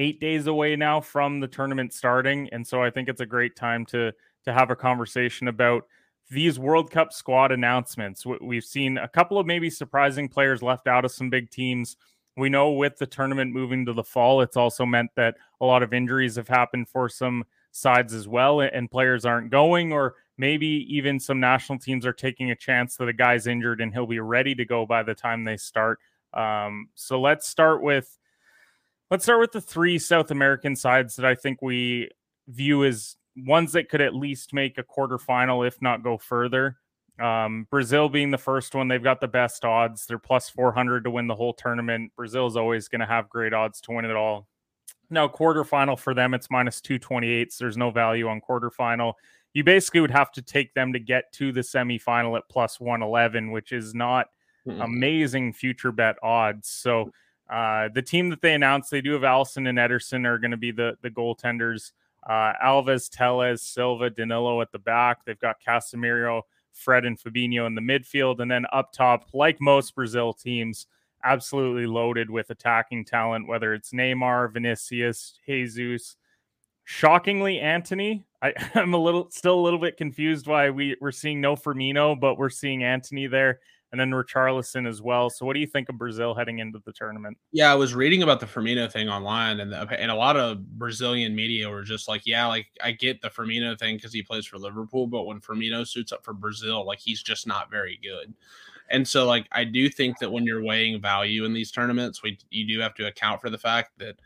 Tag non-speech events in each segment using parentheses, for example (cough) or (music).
eight days away now from the tournament starting, and so I think it's a great time to to have a conversation about these World Cup squad announcements. We've seen a couple of maybe surprising players left out of some big teams. We know with the tournament moving to the fall, it's also meant that a lot of injuries have happened for some sides as well, and players aren't going, or maybe even some national teams are taking a chance that a guy's injured and he'll be ready to go by the time they start. Um, so let's start with let's start with the three South American sides that I think we view as ones that could at least make a quarterfinal, if not go further. Um, Brazil being the first one, they've got the best odds. They're plus 400 to win the whole tournament. Brazil is always going to have great odds to win it all. Now, quarterfinal for them, it's minus 228. So there's no value on quarterfinal. You basically would have to take them to get to the semifinal at plus 111, which is not mm-hmm. amazing future bet odds. So uh, the team that they announced, they do have Alisson and Ederson are going to be the, the goaltenders. Uh, Alves, Telles, Silva, Danilo at the back. They've got Casemiro, Fred, and Fabinho in the midfield. And then up top, like most Brazil teams, absolutely loaded with attacking talent, whether it's Neymar, Vinicius, Jesus. Shockingly, Antony. I, (laughs) am a little still a little bit confused why we, we're seeing no Firmino, but we're seeing Antony there and then Richarlison as well. So, what do you think of Brazil heading into the tournament? Yeah, I was reading about the Firmino thing online, and the, and a lot of Brazilian media were just like, "Yeah, like I get the Firmino thing because he plays for Liverpool, but when Firmino suits up for Brazil, like he's just not very good." And so, like, I do think that when you're weighing value in these tournaments, we you do have to account for the fact that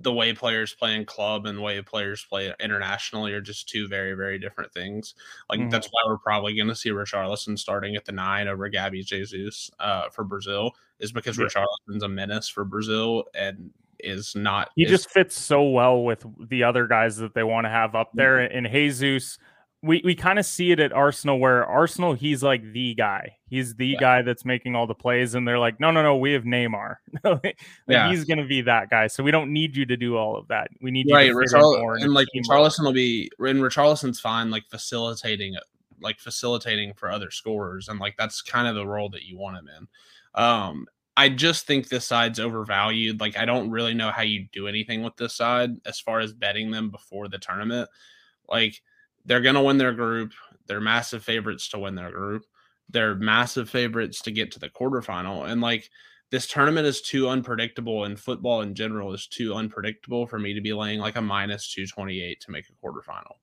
the way players play in club and the way players play internationally are just two very, very different things. Like mm-hmm. that's why we're probably going to see Richarlison starting at the nine over Gabby Jesus uh, for Brazil, is because yeah. Richarlison's a menace for Brazil and is not. He is, just fits so well with the other guys that they want to have up there. Mm-hmm. And Jesus, we, we kind of see it at Arsenal where Arsenal, he's like the guy. He's the yeah. guy that's making all the plays. And they're like, no, no, no, we have Neymar. (laughs) like yeah. He's going to be that guy. So we don't need you to do all of that. We need you right. to Richarl- and like Charleston will be, and Richarlison's fine, like facilitating, like facilitating for other scorers. And like that's kind of the role that you want him in. Um, I just think this side's overvalued. Like, I don't really know how you do anything with this side as far as betting them before the tournament. Like, they're going to win their group. They're massive favorites to win their group. They're massive favorites to get to the quarterfinal. And like this tournament is too unpredictable, and football in general is too unpredictable for me to be laying like a minus 228 to make a quarterfinal.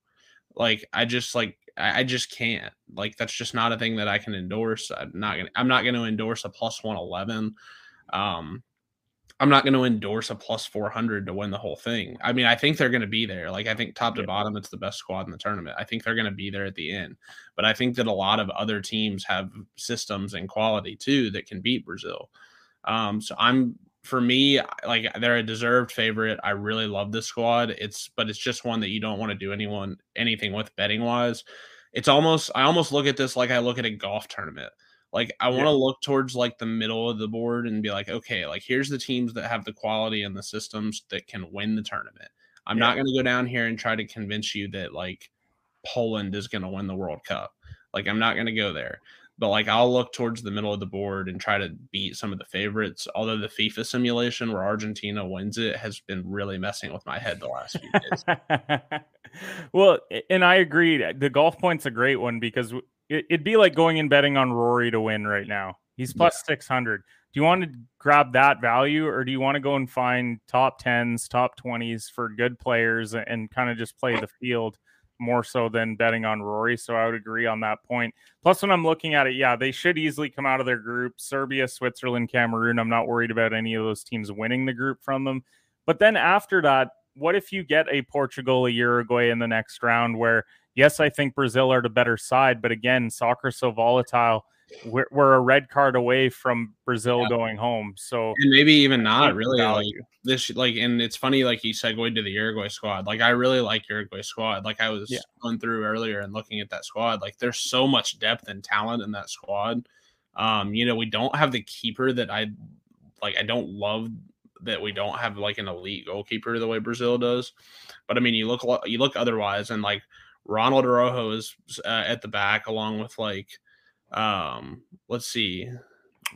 Like I just like I just can't. Like that's just not a thing that I can endorse. I'm not gonna I'm not gonna endorse a plus 111. Um I'm not going to endorse a plus 400 to win the whole thing. I mean, I think they're going to be there. Like, I think top to bottom, it's the best squad in the tournament. I think they're going to be there at the end. But I think that a lot of other teams have systems and quality too that can beat Brazil. Um, so I'm, for me, like, they're a deserved favorite. I really love this squad. It's, but it's just one that you don't want to do anyone, anything with betting wise. It's almost, I almost look at this like I look at a golf tournament like I want to yeah. look towards like the middle of the board and be like, okay, like here's the teams that have the quality and the systems that can win the tournament. I'm yeah. not going to go down here and try to convince you that like Poland is going to win the World Cup. Like I'm not going to go there. But like I'll look towards the middle of the board and try to beat some of the favorites. Although the FIFA simulation where Argentina wins it has been really messing with my head the last few days. (laughs) well, and I agree. The golf point's a great one because It'd be like going and betting on Rory to win right now. He's plus yeah. 600. Do you want to grab that value or do you want to go and find top 10s, top 20s for good players and kind of just play the field more so than betting on Rory? So I would agree on that point. Plus, when I'm looking at it, yeah, they should easily come out of their group Serbia, Switzerland, Cameroon. I'm not worried about any of those teams winning the group from them. But then after that, what if you get a Portugal, a Uruguay in the next round where yes, I think Brazil are the better side, but again, soccer so volatile. We're, we're, a red card away from Brazil yeah. going home, so and maybe even not really like this. Like, and it's funny, like you segued to the Uruguay squad. Like, I really like Uruguay squad. Like, I was yeah. going through earlier and looking at that squad. Like, there's so much depth and talent in that squad. Um, you know, we don't have the keeper that I like. I don't love that we don't have like an elite goalkeeper the way Brazil does. But I mean, you look you look otherwise, and like Ronald Araujo is uh, at the back along with like um let's see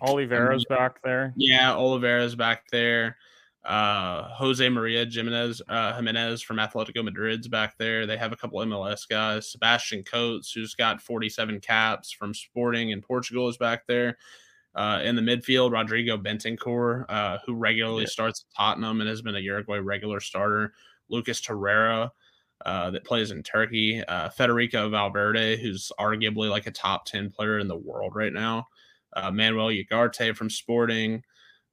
Olivera's back there. Yeah, Olivera's back there. Uh, Jose Maria Gimenez, uh, Gimenez from Atletico Madrid's back there. They have a couple MLS guys. Sebastian Coates, who's got 47 caps from Sporting in Portugal, is back there. Uh, in the midfield, Rodrigo Bentancur, uh, who regularly yeah. starts at Tottenham and has been a Uruguay regular starter. Lucas Torreira, uh, that plays in Turkey. Uh, Federico Valverde, who's arguably like a top 10 player in the world right now. Uh, Manuel Ugarte from Sporting.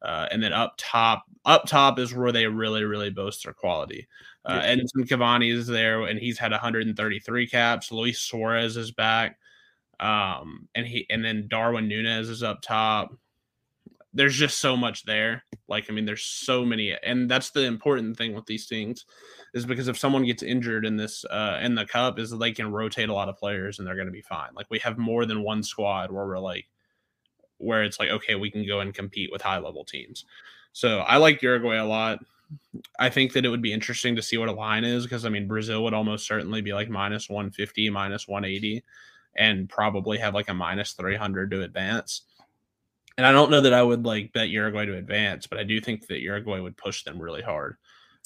Uh, and then up top, up top is where they really, really boast their quality. Uh, yeah. Edinson Cavani is there, and he's had 133 caps. Luis Suarez is back, um, and he and then Darwin Nunez is up top. There's just so much there. Like, I mean, there's so many, and that's the important thing with these things, is because if someone gets injured in this uh, in the cup, is they can rotate a lot of players and they're going to be fine. Like, we have more than one squad where we're like where it's like, okay, we can go and compete with high level teams. So I like Uruguay a lot. I think that it would be interesting to see what a line is because I mean Brazil would almost certainly be like minus 150, minus 180, and probably have like a minus 300 to advance. And I don't know that I would like bet Uruguay to advance, but I do think that Uruguay would push them really hard.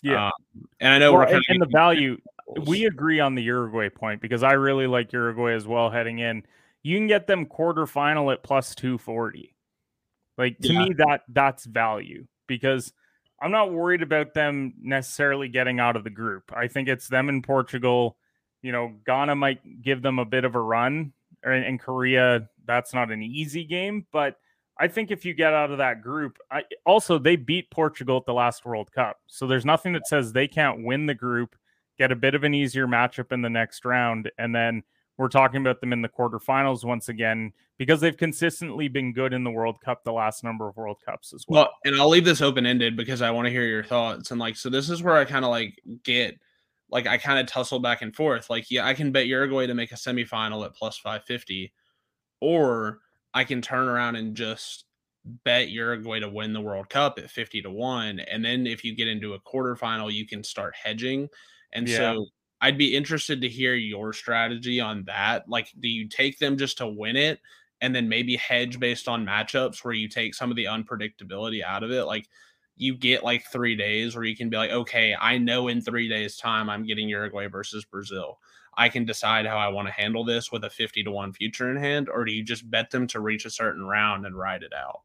Yeah, um, and I know well, we're kind and, of and the value. We agree on the Uruguay point because I really like Uruguay as well heading in you can get them quarterfinal at plus 240. Like to yeah. me, that that's value because I'm not worried about them necessarily getting out of the group. I think it's them in Portugal. You know, Ghana might give them a bit of a run, and Korea, that's not an easy game. But I think if you get out of that group, I, also they beat Portugal at the last World Cup, so there's nothing that says they can't win the group, get a bit of an easier matchup in the next round, and then we're talking about them in the quarterfinals once again because they've consistently been good in the World Cup the last number of World Cups as well. Well, and I'll leave this open ended because I want to hear your thoughts. And like, so this is where I kind of like get like I kind of tussle back and forth. Like, yeah, I can bet Uruguay to make a semifinal at plus 550, or I can turn around and just bet Uruguay to win the World Cup at 50 to 1. And then if you get into a quarterfinal, you can start hedging. And yeah. so I'd be interested to hear your strategy on that. Like, do you take them just to win it and then maybe hedge based on matchups where you take some of the unpredictability out of it? Like, you get like three days where you can be like, okay, I know in three days' time I'm getting Uruguay versus Brazil. I can decide how I want to handle this with a 50 to 1 future in hand, or do you just bet them to reach a certain round and ride it out?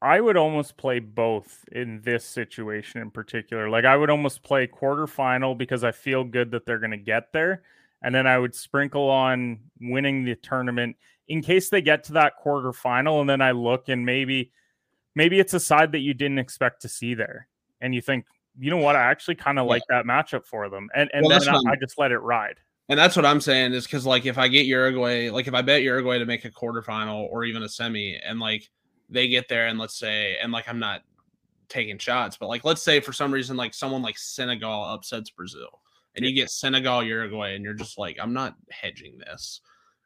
I would almost play both in this situation in particular. Like I would almost play quarterfinal because I feel good that they're going to get there, and then I would sprinkle on winning the tournament in case they get to that quarterfinal, and then I look and maybe maybe it's a side that you didn't expect to see there, and you think, you know what, I actually kind of yeah. like that matchup for them, and and well, then I, I just let it ride. And that's what I'm saying is because like if I get Uruguay, like if I bet Uruguay to make a quarterfinal or even a semi, and like they get there and let's say and like I'm not taking shots, but like let's say for some reason like someone like Senegal upsets Brazil and you get Senegal Uruguay and you're just like I'm not hedging this.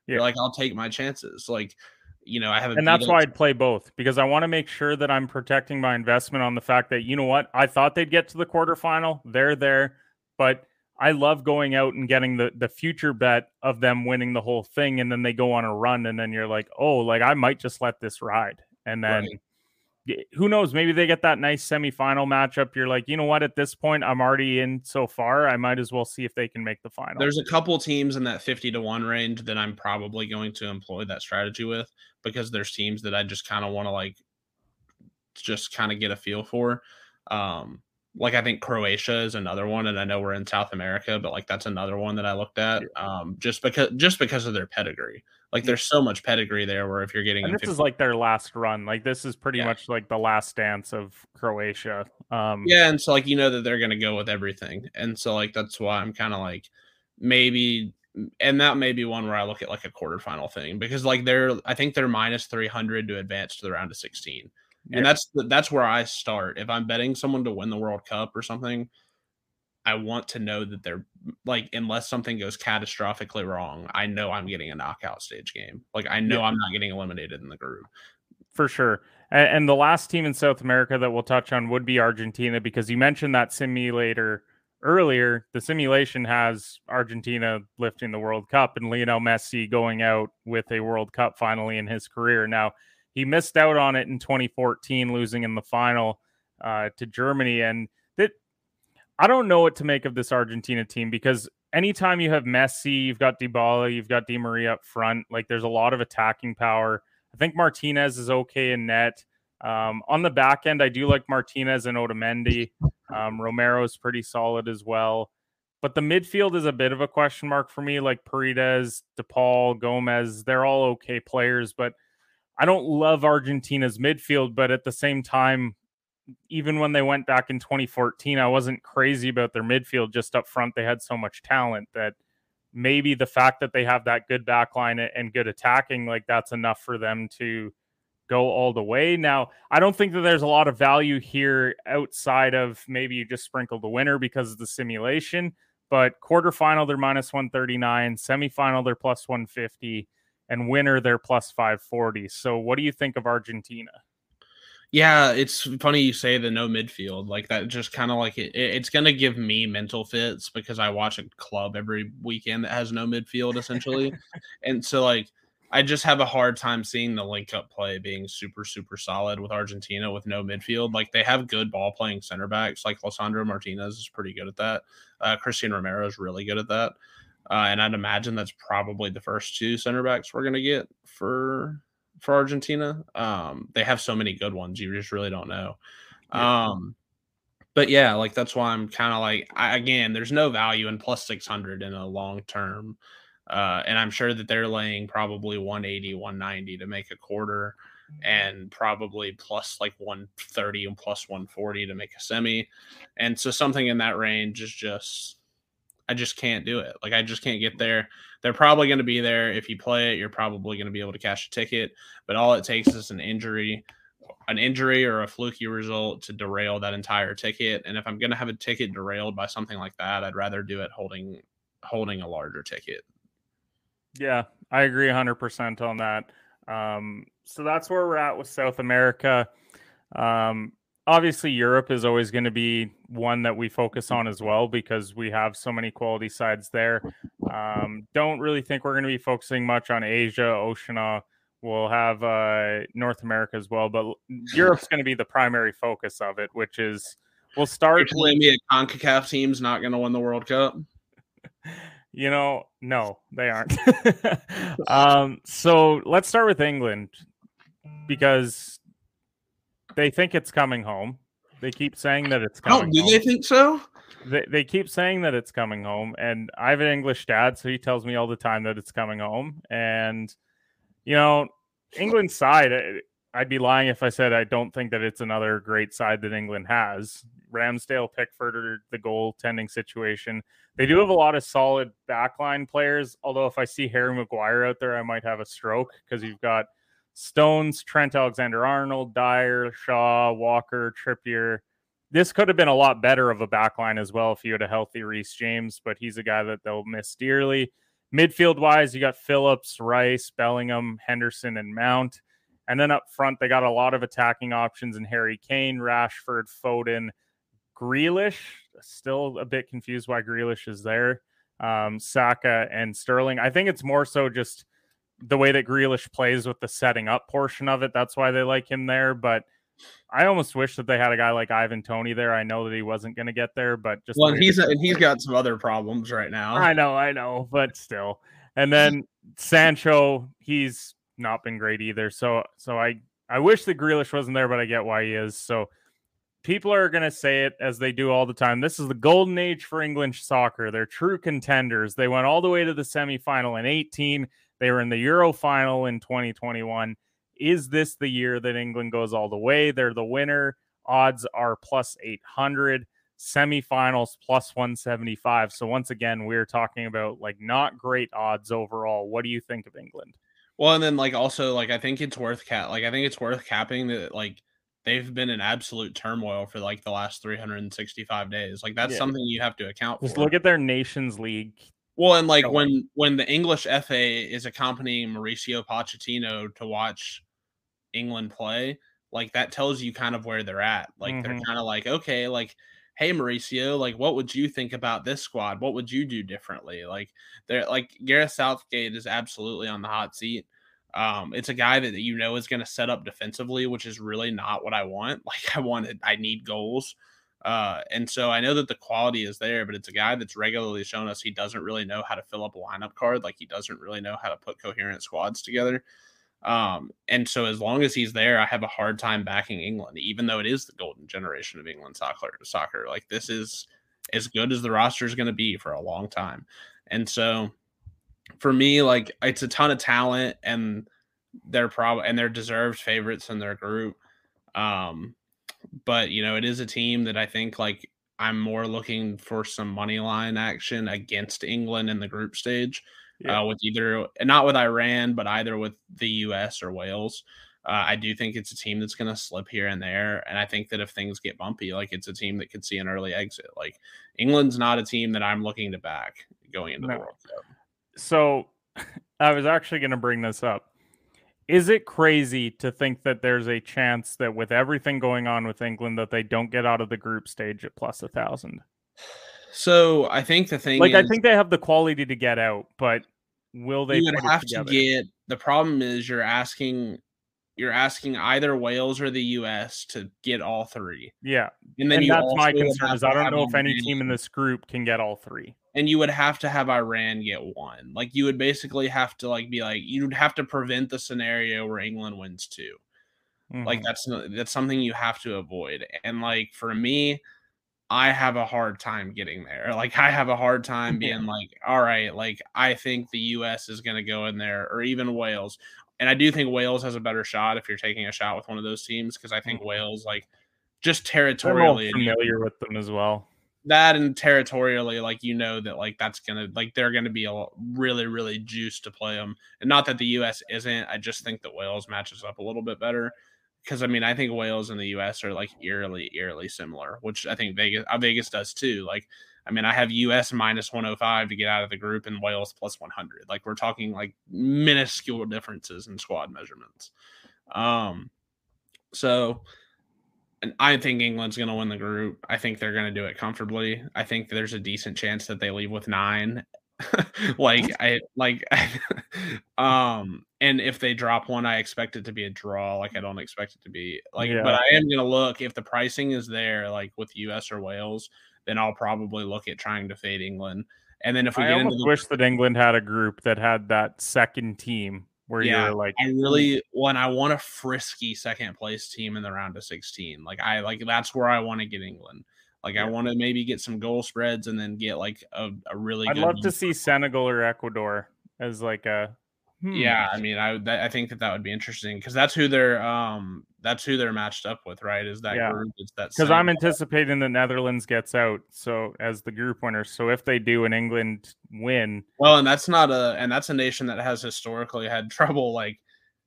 Yeah. You're like I'll take my chances. Like you know, I haven't And that's why I'd play both because I want to make sure that I'm protecting my investment on the fact that you know what? I thought they'd get to the quarterfinal. They're there, but I love going out and getting the the future bet of them winning the whole thing and then they go on a run and then you're like, "Oh, like I might just let this ride." And then right. Who knows? Maybe they get that nice semifinal matchup. You're like, you know what? At this point, I'm already in so far. I might as well see if they can make the final. There's a couple teams in that 50 to 1 range that I'm probably going to employ that strategy with because there's teams that I just kind of want to like just kind of get a feel for. Um, like I think Croatia is another one, and I know we're in South America, but like that's another one that I looked at, um, just because just because of their pedigree. Like there's so much pedigree there, where if you're getting and this 50- is like their last run, like this is pretty yeah. much like the last dance of Croatia. Um, yeah, and so like you know that they're gonna go with everything, and so like that's why I'm kind of like maybe, and that may be one where I look at like a quarterfinal thing because like they're I think they're minus three hundred to advance to the round of sixteen yeah. And that's that's where I start. If I'm betting someone to win the World Cup or something, I want to know that they're like, unless something goes catastrophically wrong, I know I'm getting a knockout stage game. Like I know yeah. I'm not getting eliminated in the group. For sure. And, and, the last team in South America that we'll touch on would be Argentina because you mentioned that simulator earlier. The simulation has Argentina lifting the World Cup and Lionel Messi going out with a World Cup finally in his career. Now, he missed out on it in 2014, losing in the final. uh, to Germany, and that I don't know what to make of this Argentina team because anytime you have Messi, you've got Dybala, you've got Di Maria up front. Like there's a lot of attacking power. I think Martinez is okay in net. Um, on the back end, I do like Martinez and Otamendi. Um, Romero is pretty solid as well. But the midfield is a bit of a question mark for me. Like Paredes, DePaul, Gomez, they're all okay players, but I don't love Argentina's midfield. But at the same time, even when they went back in 2014, I wasn't crazy about their midfield. Just up front, they had so much talent that maybe the fact that they have that good back line and good attacking, like that's enough for them to go all the way. Now, I don't think that there's a lot of value here outside of maybe you just sprinkle the winner because of the simulation. But quarterfinal, they're minus 139, semifinal, they're plus 150, and winner, they're plus 540. So, what do you think of Argentina? Yeah, it's funny you say the no midfield like that. Just kind of like it, it's going to give me mental fits because I watch a club every weekend that has no midfield essentially, (laughs) and so like I just have a hard time seeing the link up play being super super solid with Argentina with no midfield. Like they have good ball playing center backs. Like Lisandro Martinez is pretty good at that. Uh, Cristian Romero is really good at that. Uh, and I'd imagine that's probably the first two center backs we're gonna get for for Argentina. Um, they have so many good ones, you just really don't know. Yeah. Um, but yeah, like that's why I'm kind of like, I, again, there's no value in plus 600 in a long term. Uh, and I'm sure that they're laying probably 180, 190 to make a quarter and probably plus like 130 and plus 140 to make a semi. And so something in that range is just I just can't do it. Like I just can't get there. They're probably going to be there. If you play it, you're probably going to be able to cash a ticket. But all it takes is an injury, an injury or a fluky result to derail that entire ticket. And if I'm going to have a ticket derailed by something like that, I'd rather do it holding holding a larger ticket. Yeah, I agree 100% on that. Um, so that's where we're at with South America. Um, obviously Europe is always going to be one that we focus on as well because we have so many quality sides there. Um, don't really think we're going to be focusing much on Asia, Oceania. We'll have uh, North America as well, but Europe's going to be the primary focus of it, which is we'll start. You're telling me a Concacaf team's not going to win the World Cup? You know, no, they aren't. (laughs) (laughs) um, so let's start with England because they think it's coming home. They keep saying that it's coming. Oh, do they think so? They, they keep saying that it's coming home, and I have an English dad, so he tells me all the time that it's coming home. And you know, England side, eh, I'd be lying if I said I don't think that it's another great side that England has. Ramsdale, Pickford are the goaltending situation. They do have a lot of solid backline players. Although if I see Harry Maguire out there, I might have a stroke because you've got Stones, Trent Alexander Arnold, Dier, Shaw, Walker, Trippier. This could have been a lot better of a backline as well if you had a healthy Reece James, but he's a guy that they'll miss dearly. Midfield wise, you got Phillips, Rice, Bellingham, Henderson, and Mount. And then up front, they got a lot of attacking options in Harry Kane, Rashford, Foden, Grealish. Still a bit confused why Grealish is there. Um, Saka and Sterling. I think it's more so just the way that Grealish plays with the setting up portion of it. That's why they like him there. But I almost wish that they had a guy like Ivan Toney there. I know that he wasn't going to get there, but just well, he's and he's got some other problems right now. I know, I know, but still. And then Sancho, he's not been great either. So, so I I wish that Grealish wasn't there, but I get why he is. So people are going to say it as they do all the time. This is the golden age for English soccer. They're true contenders. They went all the way to the semifinal in 18. They were in the Euro final in 2021. Is this the year that England goes all the way? They're the winner. Odds are plus 800. Semifinals plus 175. So once again, we're talking about like not great odds overall. What do you think of England? Well, and then like also like I think it's worth cap like I think it's worth capping that like they've been in absolute turmoil for like the last 365 days. Like that's yeah. something you have to account Just for. Just look at their Nations League. Well, and like when when the English FA is accompanying Mauricio Pochettino to watch England play, like that tells you kind of where they're at. Like mm-hmm. they're kind of like, okay, like hey Mauricio, like what would you think about this squad? What would you do differently? Like they're like Gareth Southgate is absolutely on the hot seat. Um, it's a guy that you know is going to set up defensively, which is really not what I want. (laughs) Like I wanted, I need goals. Uh, and so I know that the quality is there, but it's a guy that's regularly shown us he doesn't really know how to fill up a lineup card. Like he doesn't really know how to put coherent squads together. Um, and so as long as he's there, I have a hard time backing England, even though it is the golden generation of England soccer. Soccer, like this is as good as the roster is going to be for a long time. And so for me, like it's a ton of talent, and they're probably and they're deserved favorites in their group. Um, but you know, it is a team that I think like I'm more looking for some money line action against England in the group stage. Yeah. Uh, with either not with Iran, but either with the U.S. or Wales. Uh, I do think it's a team that's going to slip here and there, and I think that if things get bumpy, like it's a team that could see an early exit. Like England's not a team that I'm looking to back going into no. the World Cup. So, (laughs) I was actually going to bring this up. Is it crazy to think that there's a chance that with everything going on with England that they don't get out of the group stage at plus a thousand? So I think the thing, like, is, I think they have the quality to get out, but will they? You would have to get. The problem is you're asking you're asking either Wales or the US to get all three. Yeah. And then and that's my concern is I don't know if any team in this group can get all three. And you would have to have Iran get one. Like you would basically have to like be like you'd have to prevent the scenario where England wins 2 mm-hmm. Like that's that's something you have to avoid. And like for me, I have a hard time getting there. (laughs) Like I have a hard time (laughs) being like, all right, like I think the US is going to go in there or even Wales. And I do think Wales has a better shot if you're taking a shot with one of those teams because I think mm-hmm. Wales, like, just territorially familiar with them as well. That and territorially, like you know that like that's gonna like they're gonna be a really really juiced to play them, and not that the U.S. isn't. I just think that Wales matches up a little bit better because I mean I think Wales and the U.S. are like eerily eerily similar, which I think Vegas uh, Vegas does too. Like I mean, I have US minus 105 to get out of the group and Wales plus 100. Like we're talking like minuscule differences in squad measurements. Um, so and I think England's going to win the group. I think they're going to do it comfortably. I think there's a decent chance that they leave with nine. (laughs) like I like (laughs) um and if they drop one I expect it to be a draw like I don't expect it to be like yeah. but I am going to look if the pricing is there like with US or Wales then I'll probably look at trying to fade England. And then if we I get almost into the, wish that England had a group that had that second team where yeah, you're like I really when I want a frisky second place team in the round of 16. Like I like that's where I want to get England. Like yeah. I want to maybe get some goal spreads and then get like a, a really I'd love to see Senegal or Ecuador as like a Hmm. Yeah, I mean, I I think that that would be interesting because that's who they're um that's who they're matched up with, right? Is that yeah. group? It's that because I'm anticipating the Netherlands gets out so as the group winner. So if they do and England win, well, and that's not a and that's a nation that has historically had (laughs) trouble like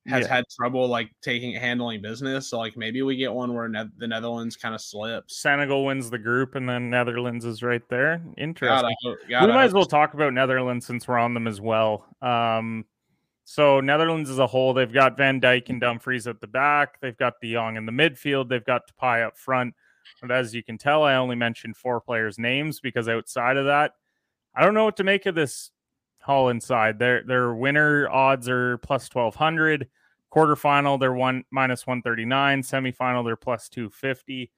has yeah. had trouble like taking handling business. So like maybe we get one where ne- the Netherlands kind of slips. Senegal wins the group, and then Netherlands is right there. Interesting. Gotta, gotta, we might as well talk about Netherlands since we're on them as well. Um, so Netherlands as a whole, they've got Van Dijk and Dumfries at the back. They've got De Jong in the midfield. They've got Depay up front. But as you can tell, I only mentioned four players' names because outside of that, I don't know what to make of this Holland side. Their their winner odds are plus twelve hundred. Quarterfinal, they're one minus one thirty nine. Semifinal, they're plus two fifty.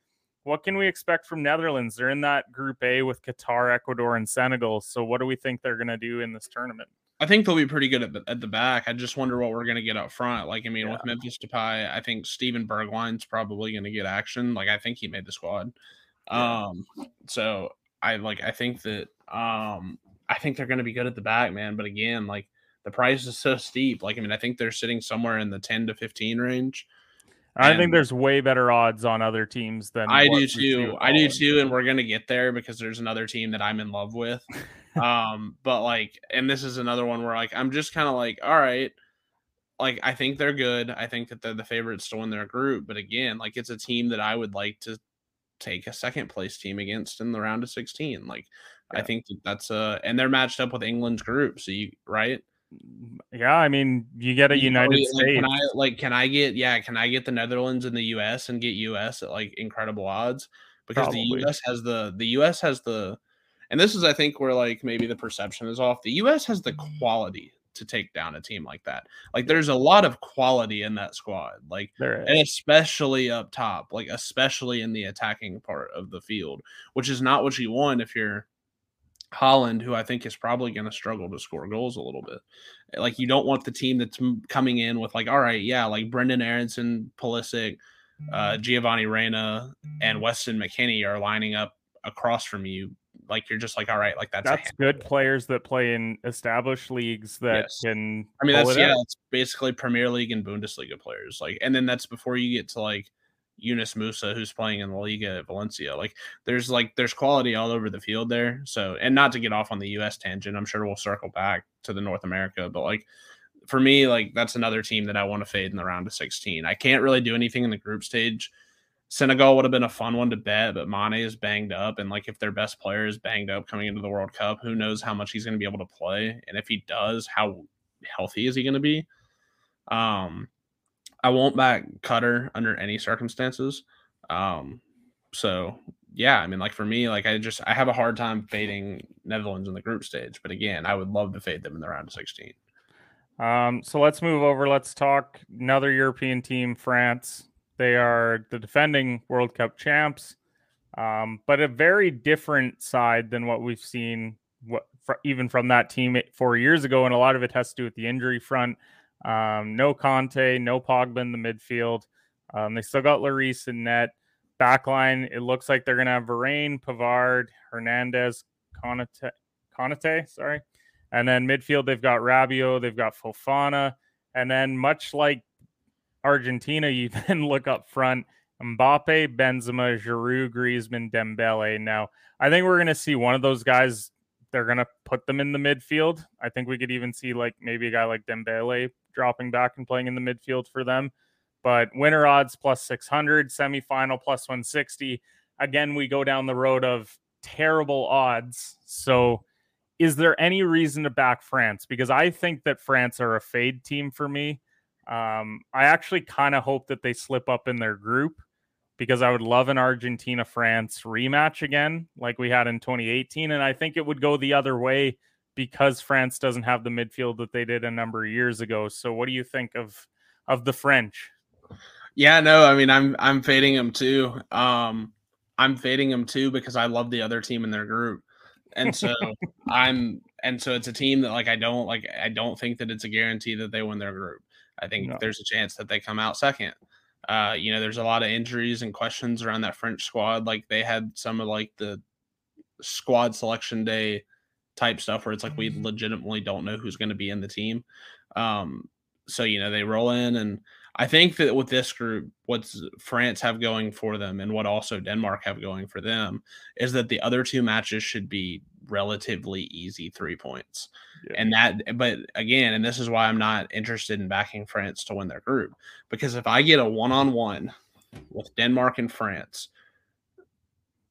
What can we expect from Netherlands? They're in that Group A with Qatar, Ecuador, and Senegal. So what do we think they're going to do in this tournament? I think they'll be pretty good at the, at the back. I just wonder what we're going to get up front. Like, I mean, yeah. with Memphis Depay, I think Steven Bergwijn's probably going to get action. Like, I think he made the squad. Yeah. Um, so I like, I think that, um, I think they're going to be good at the back, man. But again, like the price is so steep. Like, I mean, I think they're sitting somewhere in the 10 to 15 range. I think there's way better odds on other teams than I do too. I do too, and we're gonna get there because there's another team that I'm in love with. (laughs) um, but like, and this is another one where like I'm just kind of like, all right, like I think they're good. I think that they're the favorites to win their group. But again, like it's a team that I would like to take a second place team against in the round of 16. Like yeah. I think that that's a and they're matched up with England's group. So you right. Yeah, I mean, you get a United like, States. Can I, like, can I get yeah? Can I get the Netherlands and the U.S. and get U.S. at like incredible odds? Because Probably. the U.S. has the the U.S. has the and this is I think where like maybe the perception is off. The US has the quality to take down a team like that. Like there's a lot of quality in that squad. Like and especially up top, like especially in the attacking part of the field, which is not what you want if you're Holland, who I think is probably going to struggle to score goals a little bit. Like you don't want the team that's coming in with like, all right, yeah, like Brendan Aaronson, Pulisic, uh, Giovanni Reyna, and Weston McKennie are lining up across from you. Like you're just like, all right, like that's that's good players that play in established leagues that yes. can. I mean, that's yeah, it's basically Premier League and Bundesliga players. Like, and then that's before you get to like Yunus Musah, who's playing in the Liga at Valencia. Like there's like there's quality all over the field there. So and not to get off on the US tangent, I'm sure we'll circle back to the North America, but like for me, like that's another team that I want to fade in the round of 16. I can't really do anything in the group stage. Senegal would have been a fun one to bet, but Mane is banged up. And like if their best player is banged up coming into the World Cup, who knows how much he's going to be able to play? And if he does, how healthy is he going to be? Um, I won't back Qatar under any circumstances. Um, so yeah, I mean, like for me, like I just I have a hard time fading Netherlands in the group stage, but again, I would love to fade them in the round of 16. Um, so let's move over. Let's talk another European team, France. They are the defending World Cup champs, um, but a very different side than what we've seen, what even from that team four years ago, and a lot of it has to do with the injury front. Um, no Kante, no Pogba in the midfield. Um, they still got Lloris in net. Backline, it looks like they're going to have Varane, Pavard, Hernandez, Conate, Konate, sorry. And then midfield, they've got Rabiot, they've got Fofana. And then, much like Argentina, (laughs) you then look up front Mbappe, Benzema, Giroud, Griezmann, Dembele. Now, I think we're going to see one of those guys. They're going to put them in the midfield. I think we could even see like maybe a guy like Dembele dropping back and playing in the midfield for them. But winner odds plus 600, semifinal plus 160. Again, we go down the road of terrible odds. So, is there any reason to back France? Because I think that France are a fade team for me. Um, I actually kind of hope that they slip up in their group because I would love an Argentina France rematch again, like we had in 2018. And I think it would go the other way because France doesn't have the midfield that they did a number of years ago. So what do you think of of the French? Yeah, no, I mean I'm I'm fading them too. Um I'm fading them too because I love the other team in their group. And so (laughs) I'm and so it's a team that like I don't like I don't think that it's a guarantee that they win their group. I think no. there's a chance that they come out second. Uh, you know, there's a lot of injuries and questions around that French squad. Like they had some of like the squad selection day type stuff where it's like we mm-hmm. legitimately don't know who's going to be in the team. Um, so you know they roll in, and I think that with this group, what's France have going for them, and what also Denmark have going for them, is that the other two matches should be relatively easy three points. Yeah. And that, but again, and this is why I'm not interested in backing France to win their group because if I get a one on one with Denmark and France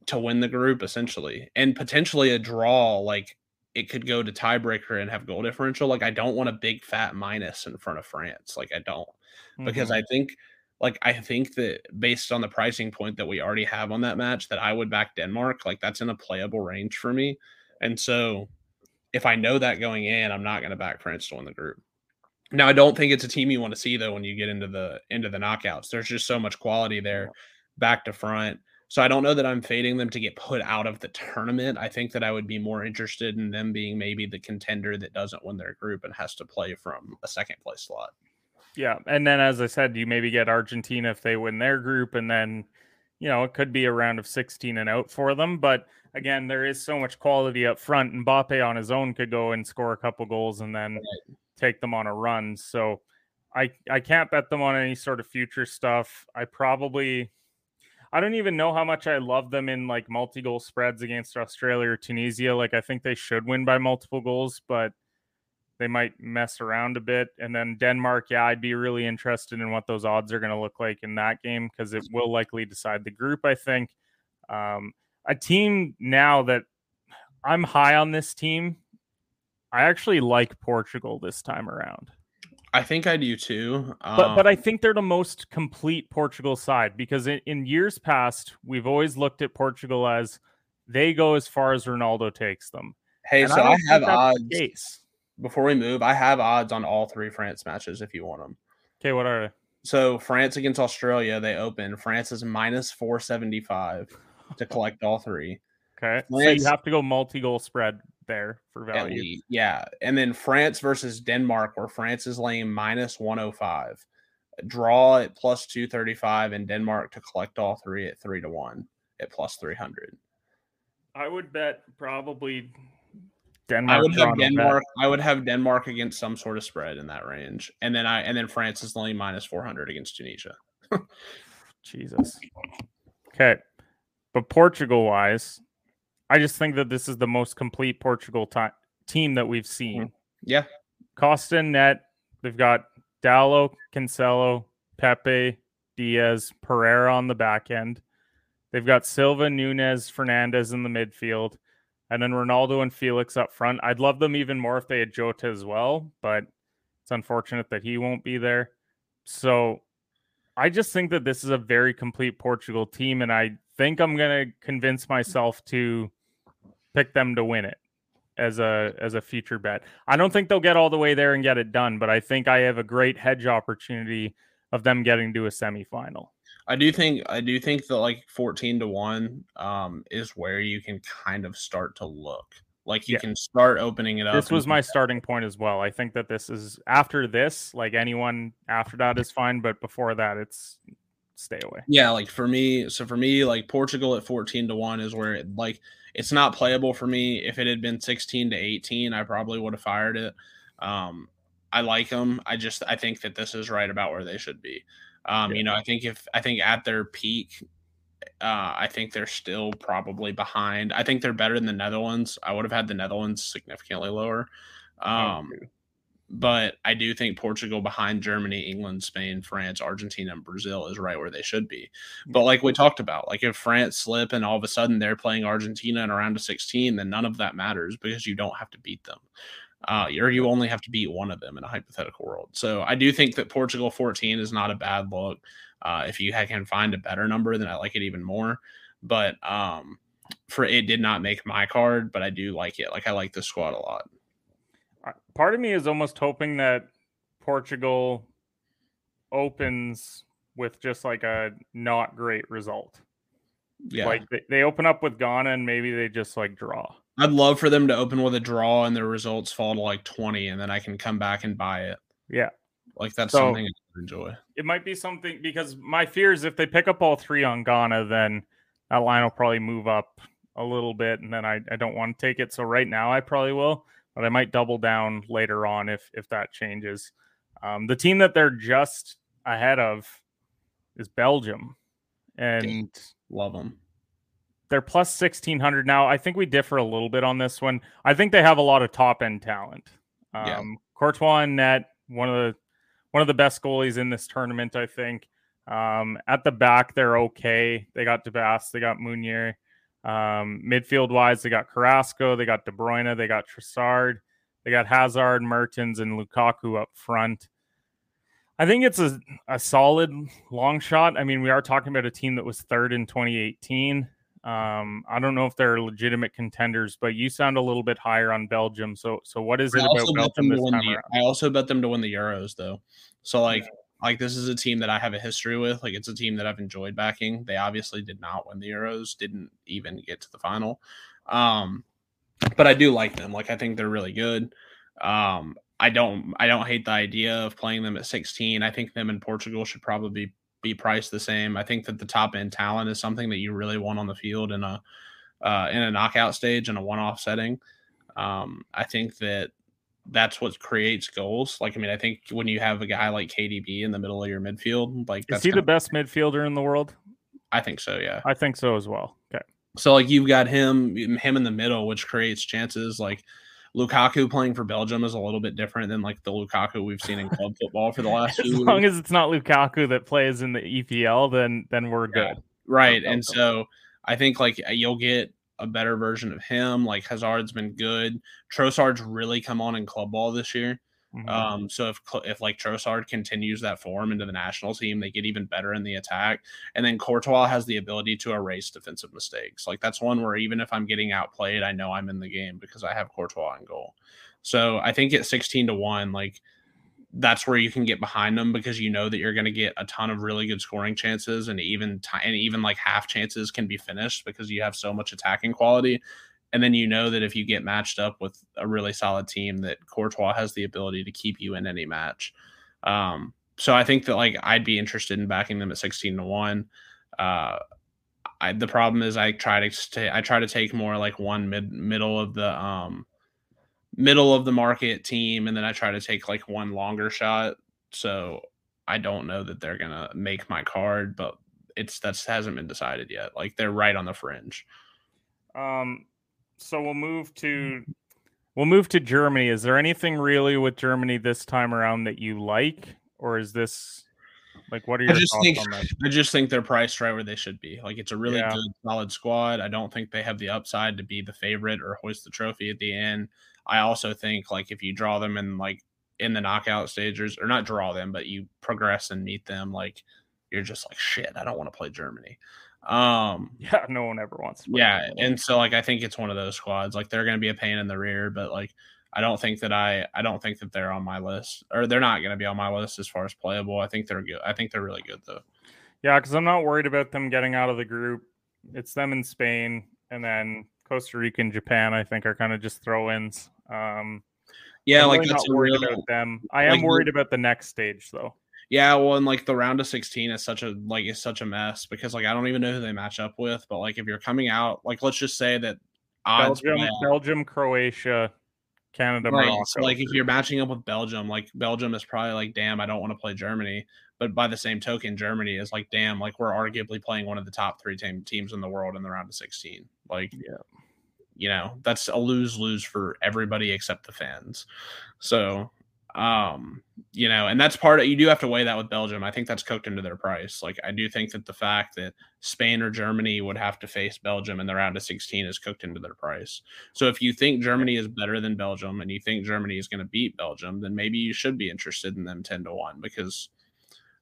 to win the group essentially, and potentially a draw, like it could go to tiebreaker and have goal differential. Like I don't want a big fat minus in front of France. Like I don't because mm-hmm. I think like I think that based on the pricing point that we already have on that match, that I would back Denmark. Like that's in a playable range for me. And so if I know that going in, I'm not going to back France to win the group. Now I don't think it's a team you want to see though when you get into the into the knockouts. There's just so much quality there, back to front. So I don't know that I'm fading them to get put out of the tournament. I think that I would be more interested in them being maybe the contender that doesn't win their group and has to play from a second place slot. Yeah, and then as I said, you maybe get Argentina if they win their group, and then you know it could be a round of 16 and out for them. But again, there is so much quality up front. and Mbappe on his own could go and score a couple goals and then right. take them on a run. So I I can't bet them on any sort of future stuff. I probably I don't even know how much I love them in like multi goal spreads against Australia or Tunisia. Like I think they should win by multiple goals, but they might mess around a bit. And then Denmark, yeah, I'd be really interested in what those odds are going to look like in that game because it will likely decide the group. I think um, a team now that I'm high on this team. I actually like Portugal this time around. I think I do too. Um, but but I um think they're the most complete Portugal side because in, in years past we've always looked at Portugal as they go as far as Ronaldo takes them. Hey, and so I, I have odds. Before we move, I have odds on all three France matches if you want them. Okay, what are they? So France against Australia, they open. France is minus four seventy five to (laughs) collect all three. Okay, so you have to go multi goal spread there for value. Yeah, and then France versus Denmark, where France is laying minus one hundred five. Draw at plus two thirty five, and Denmark to collect all three at three to one at plus three hundred. I would bet probably Denmark. I would have Denmark. I would have Denmark against some sort of spread in that range, and then I and then France is only minus four hundred against Tunisia. Jesus. Okay, but Portugal wise, I just think that this is the most complete Portugal t- team that we've seen. Mm-hmm. Yeah, Costa net. They've got Dalot, Cancelo, Pepe, Dias, Pereira on the back end. They've got Silva, Nunes, Fernandes in the midfield and then Ronaldo and Felix up front. I'd love them even more if they had Jota as well, but it's unfortunate that he won't be there. So I just think that this is a very complete Portugal team, and I think I'm going to convince myself to pick them to win it as a as a future bet. I don't think they'll get all the way there and get it done, but I think I have a great hedge opportunity of them getting to a semifinal. I do think I do think that like 14 to 1 um is where you can kind of start to look. Like you yeah. can start opening it up. This was my starting point as well. I think that this is after this, like anyone after that is fine, but before that it's stay away. Yeah, like for me, so for me, like Portugal at 14 to 1 is where it like it's not playable for me. If it had been 16 to 18, I probably would have fired it. Um I like them. I just I think that this is right about where they should be. Um, yeah. You know, I think if I think at their peak, uh, I think they're still probably behind. I think they're better than the Netherlands. I would have had the Netherlands significantly lower. Um, but I do think Portugal behind Germany, England, Spain, France, Argentina, and Brazil is right where they should be. But like we talked about, like if France slip and all of a sudden they're playing Argentina in a round of 16, then none of that matters because you don't have to beat them uh, or you only have to beat one of them in a hypothetical world. So I do think that Portugal 14 is not a bad look. Uh, if you can find a better number, then I like it even more. But um, for it did not make my card, but I do like it. Like I like the squad a lot. Part of me is almost hoping that Portugal opens with just like a not great result. Yeah. Like they, they open up with Ghana and maybe they just like draw. I'd love for them to open with a draw and their results fall to like 20 and then I can come back and buy it. Yeah. Like that's so, something I enjoy. It might be something because my fear is if they pick up all three on Ghana, then that line will probably move up a little bit and then I, I don't want to take it. So right now I probably will, but I might double down later on if if that changes. Um, the team that they're just ahead of is Belgium. And love them they're plus 1600 now. I think we differ a little bit on this one. I think they have a lot of top end talent. Um, yeah. Courtois and net, one of the one of the best goalies in this tournament, I think. Um, at the back, they're okay. They got Devas, they got Meunier. Um, midfield wise, they got Carrasco, they got De Bruyne, they got Trossard, they got Hazard, Mertens, and Lukaku up front. I think it's a, a solid long shot. I mean, we are talking about a team that was third in 2018. Um, I don't know if they're legitimate contenders, but you sound a little bit higher on Belgium. So, so what is it I about Belgium this time the, around? I also bet them to win the Euros, though. So, like, yeah. like this is a team that I have a history with. Like, it's a team that I've enjoyed backing. They obviously did not win the Euros, didn't even get to the final. Um, but I do like them. Like, I think they're really good. Um, I don't, I don't hate the idea of playing them at 16. I think them in Portugal should probably be priced the same. I think that the top end talent is something that you really want on the field in a uh, in a knockout stage in a one off setting. Um, I think that that's what creates goals. Like, I mean, I think when you have a guy like KDB in the middle of your midfield, like is he the best midfielder in the world? I think so. Yeah, I think so as well. Okay. So like you've got him him in the middle, which creates chances. Like Lukaku playing for Belgium is a little bit different than like the Lukaku we've seen in club football for the last (laughs) few. as long as it's not Lukaku that plays in the EPL, then then we're yeah, good. Right. And so I think like uh, you'll get a better version of him. Like Hazard's been good. Trossard's really come on in club ball this year. Mm-hmm. Um, so if if like Trossard continues that form into the national team, they get even better in the attack. And then Courtois has the ability to erase defensive mistakes. Like that's one where even if I'm getting outplayed, I know I'm in the game because I have Courtois in goal. So I think at 16 to one, like that's where you can get behind them because you know that you're going to get a ton of really good scoring chances and even t- and even like half chances can be finished because you have so much attacking quality and then you know that if you get matched up with a really solid team, that Courtois has the ability to keep you in any match. Um, so I think that like I'd be interested in backing them at sixteen to one. Uh, the problem is I try to I try to take more like one mid middle of the um middle of the market team, and then I try to take like one longer shot. So I don't know that they're gonna make my card, but it's that hasn't been decided yet. Like they're right on the fringe. Um, so we'll move to mm-hmm. we'll move to Germany. Is there anything really with Germany this time around that you like, or is this like what are your I just think I just think they're priced right where they should be. Like it's a really yeah. good, solid squad. I don't think they have the upside to be the favorite or hoist the trophy at the end. I also think like if you draw them in like in the knockout stages, or not draw them, but you progress and meet them, like you're just like shit. I don't want to play Germany. Um, (laughs) yeah, no one ever wants to. Yeah, and so like I think it's one of those squads. Like they're going to be a pain in the rear, but like I don't think that I I don't think that they're on my list, or they're not going to be on my list as far as playable. I think they're good. I think they're really good though. Yeah, because I'm not worried about them getting out of the group. It's them in Spain, and then Costa Rica and Japan. I think are kind of just throw-ins. Um, yeah, I'm like really not worried real, about them. I am worried about the next stage though. Yeah, well, and like the round of 16 is such a like is such a mess because like I don't even know who they match up with, but like if you're coming out, like let's just say that Belgium, Belgium, Croatia, Canada, right. Morocco. Like if you're matching up with Belgium, like Belgium is probably like, damn, I don't want to play Germany. But by the same token, Germany is like, damn, like we're arguably playing one of the top three team, teams in the world in the round of 16. Like, yeah, you know, that's a lose lose for everybody except the fans. So um, you know, and that's part of you do have to weigh that with Belgium. I think that's cooked into their price. Like I do think that the fact that Spain or Germany would have to face Belgium in the round of 16 is cooked into their price. So if you think Germany is better than Belgium and you think Germany is going to beat Belgium, then maybe you should be interested in them 10 to 1 because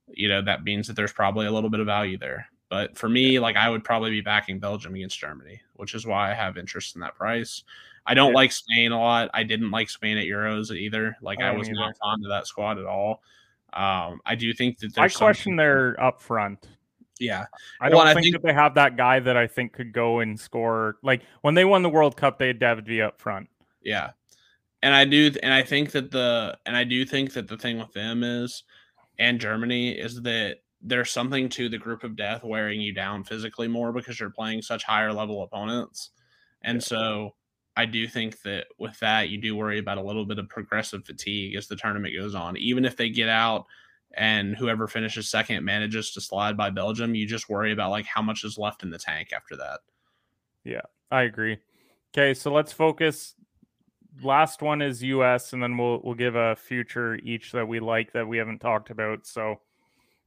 you know that means that there's probably a little bit of value there. But for me, like I would probably be backing Belgium against Germany, which is why I have interest in that price. I don't yeah. like Spain a lot. I didn't like Spain at Euros either. Like I, I was not fond of that squad at all. Um, I do think that I question their up front. Yeah, I don't well, think, I think, that they have that guy that I think could go and score. Like when they won the World Cup, they had David V up front. Yeah, and I do, and I think that the, and I do think that the thing with them is, and Germany is that there's something to the group of death wearing you down physically more because you're playing such higher level opponents, and yeah. so I do think that with that, you do worry about a little bit of progressive fatigue as the tournament goes on. Even if they get out and whoever finishes second manages to slide by Belgium, you just worry about like how much is left in the tank after that. Yeah, I agree. Okay, so let's focus. Last one is US, and then we'll we'll give a future each that we like that we haven't talked about. So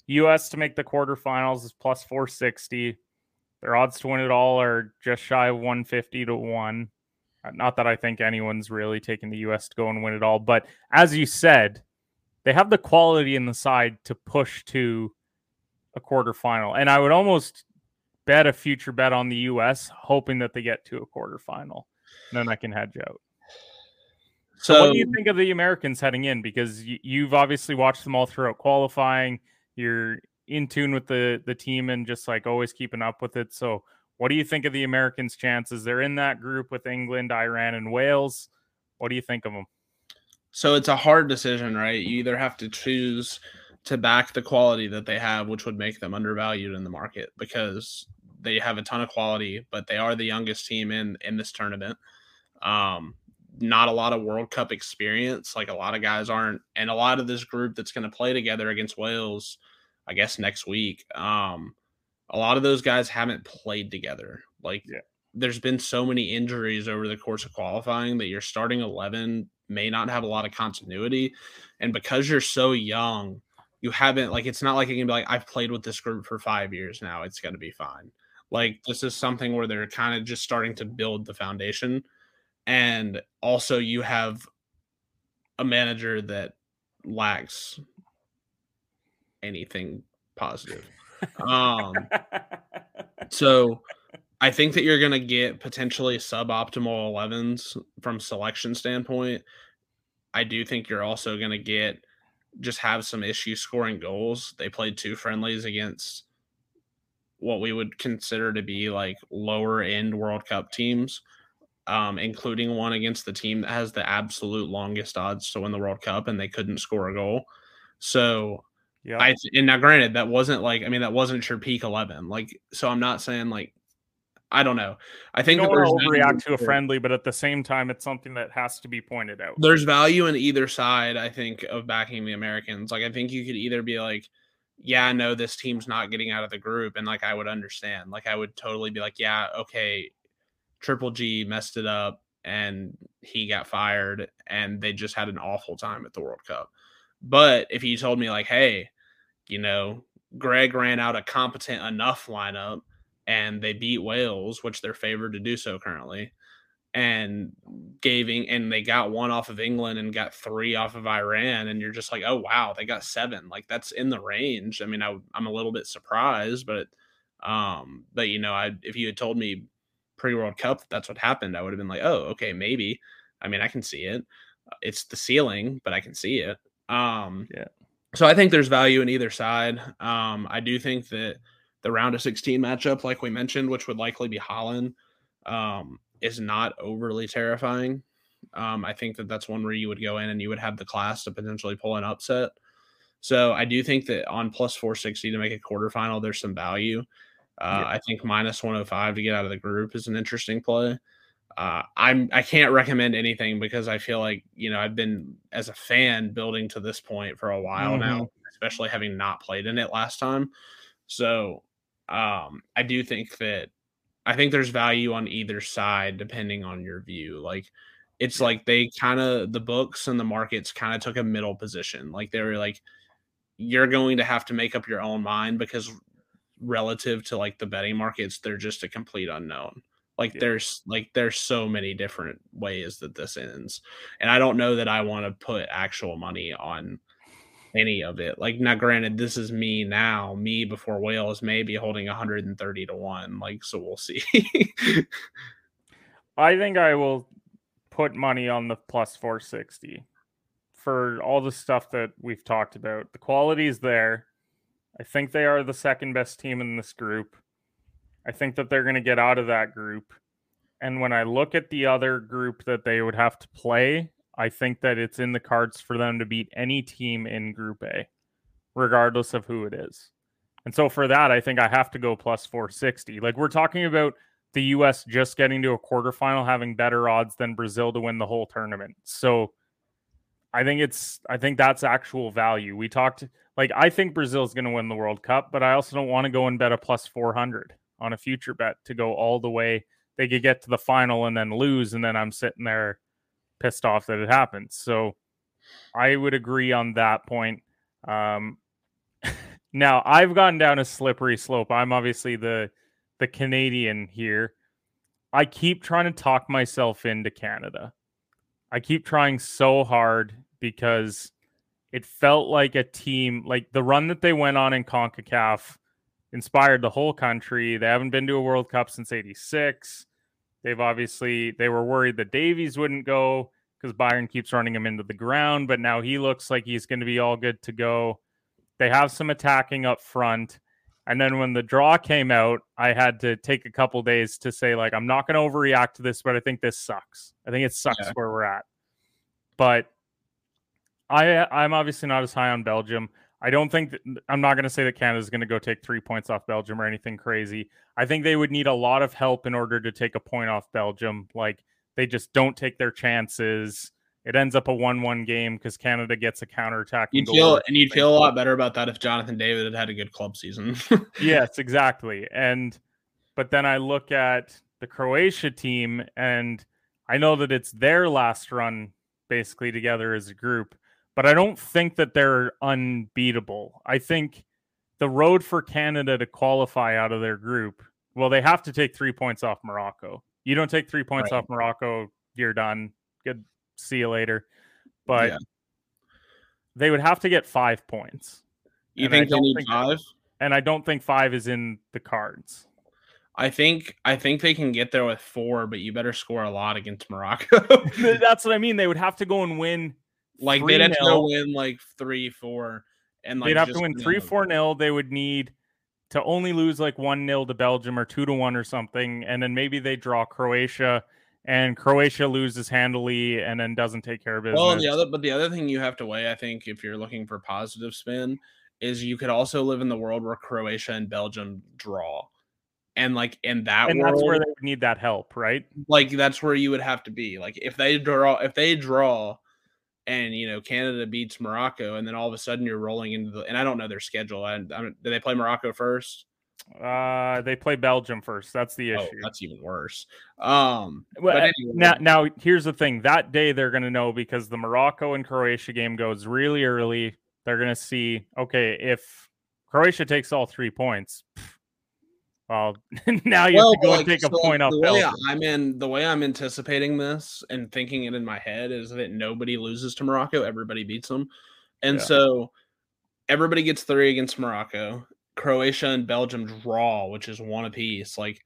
US to make the quarterfinals is plus 460. Their odds to win it all are just shy of 150 to 1. Uh, not that I think anyone's really taking the U.S. to go and win it all, but as you said, they have the quality in the side to push to a quarterfinal. And I would almost bet a future bet on the U.S., hoping that they get to a quarterfinal. And then I can hedge out. So, so, what do you think of the Americans heading in? Because you've obviously watched them all throughout qualifying. You're in tune with the the team and just like always keeping up with it. So, what do you think of the Americans' chances? They're in that group with England, Iran, and Wales. What do you think of them? So it's a hard decision, right? You either have to choose to back the quality that they have, which would make them undervalued in the market because they have a ton of quality, but they are the youngest team in in this tournament. Um, not a lot of World Cup experience, like a lot of guys aren't, and a lot of this group that's going to play together against Wales, I guess next week. Um, a lot of those guys haven't played together. Like yeah. there's been so many injuries over the course of qualifying that your starting 11 may not have a lot of continuity. And because you're so young, you haven't like it's not like you can be like, I've played with this group for five years now. It's gonna be fine. Like this is something where they're kind of just starting to build the foundation. And also you have a manager that lacks anything positive. Um, (laughs) so I think that you're going to get potentially suboptimal 11s from selection standpoint. I do think you're also going to get just have some issues scoring goals. They played two friendlies against what we would consider to be like lower end World Cup teams, um, including one against the team that has the absolute longest odds to win the World Cup, and they couldn't score a goal. So, yeah, I and now granted that wasn't like I mean that wasn't your peak eleven. Like, so I'm not saying like I don't know. I think don't overreact to a friendly, but at the same time, it's something that has to be pointed out. There's value in either side. I think of backing the Americans. Like I think you could either be like, yeah, no, this team's not getting out of the group, and like I would understand. Like I would totally be like, yeah, okay, Triple G messed it up, and he got fired, and they just had an awful time at the World Cup. But if you told me like, hey, you know, Greg ran out a competent enough lineup and they beat Wales, which they're favored to do so currently, and giving and they got one off of England and got three off of Iran, and you're just like, oh wow, they got seven. Like that's in the range. I mean, I, I'm a little bit surprised, but um, but you know, I if you had told me pre World Cup that's what happened, I would have been like, oh okay, maybe. I mean, I can see it. It's the ceiling, but I can see it. Um, yeah. So I think there's value in either side. Um, I do think that the round of 16 matchup, like we mentioned, which would likely be Holland, um, is not overly terrifying. Um, I think that that's one where you would go in and you would have the class to potentially pull an upset. So I do think that on plus 460 to make a quarterfinal, there's some value. Uh, yeah. I think minus 105 to get out of the group is an interesting play. Uh, I'm I can't recommend anything because I feel like you know I've been as a fan building to this point for a while mm-hmm. now, especially having not played in it last time. So um, I do think that I think there's value on either side depending on your view. Like it's like they kind of the books and the markets kind of took a middle position. Like they were like, you're going to have to make up your own mind because relative to like the betting markets, they're just a complete unknown. Like yeah. there's like there's so many different ways that this ends. And I don't know that I want to put actual money on any of it. Like now granted, this is me now, me before Wales maybe holding 130 to 1. Like so we'll see. (laughs) I think I will put money on the plus 460 for all the stuff that we've talked about. The quality is there. I think they are the second best team in this group. I think that they're going to get out of that group. And when I look at the other group that they would have to play, I think that it's in the cards for them to beat any team in Group A, regardless of who it is. And so for that, I think I have to go plus 460. Like we're talking about the US just getting to a quarterfinal having better odds than Brazil to win the whole tournament. So I think it's I think that's actual value. We talked like I think Brazil is going to win the World Cup, but I also don't want to go and bet a plus 400 on a future bet to go all the way. They could get to the final and then lose and then I'm sitting there pissed off that it happened. So I would agree on that point. Um, (laughs) now I've gone down a slippery slope. I'm obviously the the Canadian here. I keep trying to talk myself into Canada. I keep trying so hard because it felt like a team, like the run that they went on in CONCACAF inspired the whole country. They haven't been to a World Cup since 86. They've obviously they were worried that Davies wouldn't go because Bayern keeps running him into the ground, but now he looks like he's going to be all good to go. They have some attacking up front. And then when the draw came out, I had to take a couple days to say, like, I'm not going to overreact to this, but I think this sucks. I think it sucks yeah. where we're at. But I I'm obviously not as high on Belgium. I don't think that, I'm not going to say that Canada's going to go take three points off Belgium or anything crazy. I think they would need a lot of help in order to take a point off Belgium. Like they just don't take their chances. It ends up a one-one game because Canada gets a counterattack. You'd feel and you'd feel a lot better about that if Jonathan David had had a good club season. (laughs) yes, exactly. And but then I look at the Croatia team, and I know that it's their last run basically together as a group but I don't think that they're unbeatable. I think the road for Canada to qualify out of their group, well, they have to take three points off Morocco. You don't take three points right. off Morocco, you're done. Good. See you later. But yeah. they would have to get five points. You And think they need think- five? And I don't think five is in the cards. I think I think they can get there with four, but you better score a lot against Morocco. (laughs) (laughs) That's what I mean. They would have to go and win. Like they'd have to win like three, four, and like They'd have to win three, four nil. They would need to only lose like one nil to Belgium or two to one or something, and then maybe they draw Croatia, and Croatia loses handily and then doesn't take care of business. Well, the other, but the other thing you have to weigh, I think, if you're looking for positive spin, is you could also live in the world where Croatia and Belgium draw, and like in that and world, that's where they would need that help, right? like that's where you would have to be. Like if they draw, if they draw, and you know Canada beats Morocco, and then all of a sudden you're rolling into the, and I don't know their schedule. I, I don't- do they play Morocco first? Uh, they play Belgium first. That's the Oh, issue. that's even worse. Um, Well, but uh, anyway, now, now here's the thing. That day they're going to know because the Morocco and Croatia game goes really early. They're going to see, okay, if Croatia takes all three points, pff, well, (laughs) now you have to go but, and take a point off the way Belgium. I'm in the way I'm anticipating this and thinking it in my head is that nobody loses to Morocco, everybody beats them, and Yeah. so everybody gets three against Morocco. Croatia and Belgium draw, which is one apiece. Like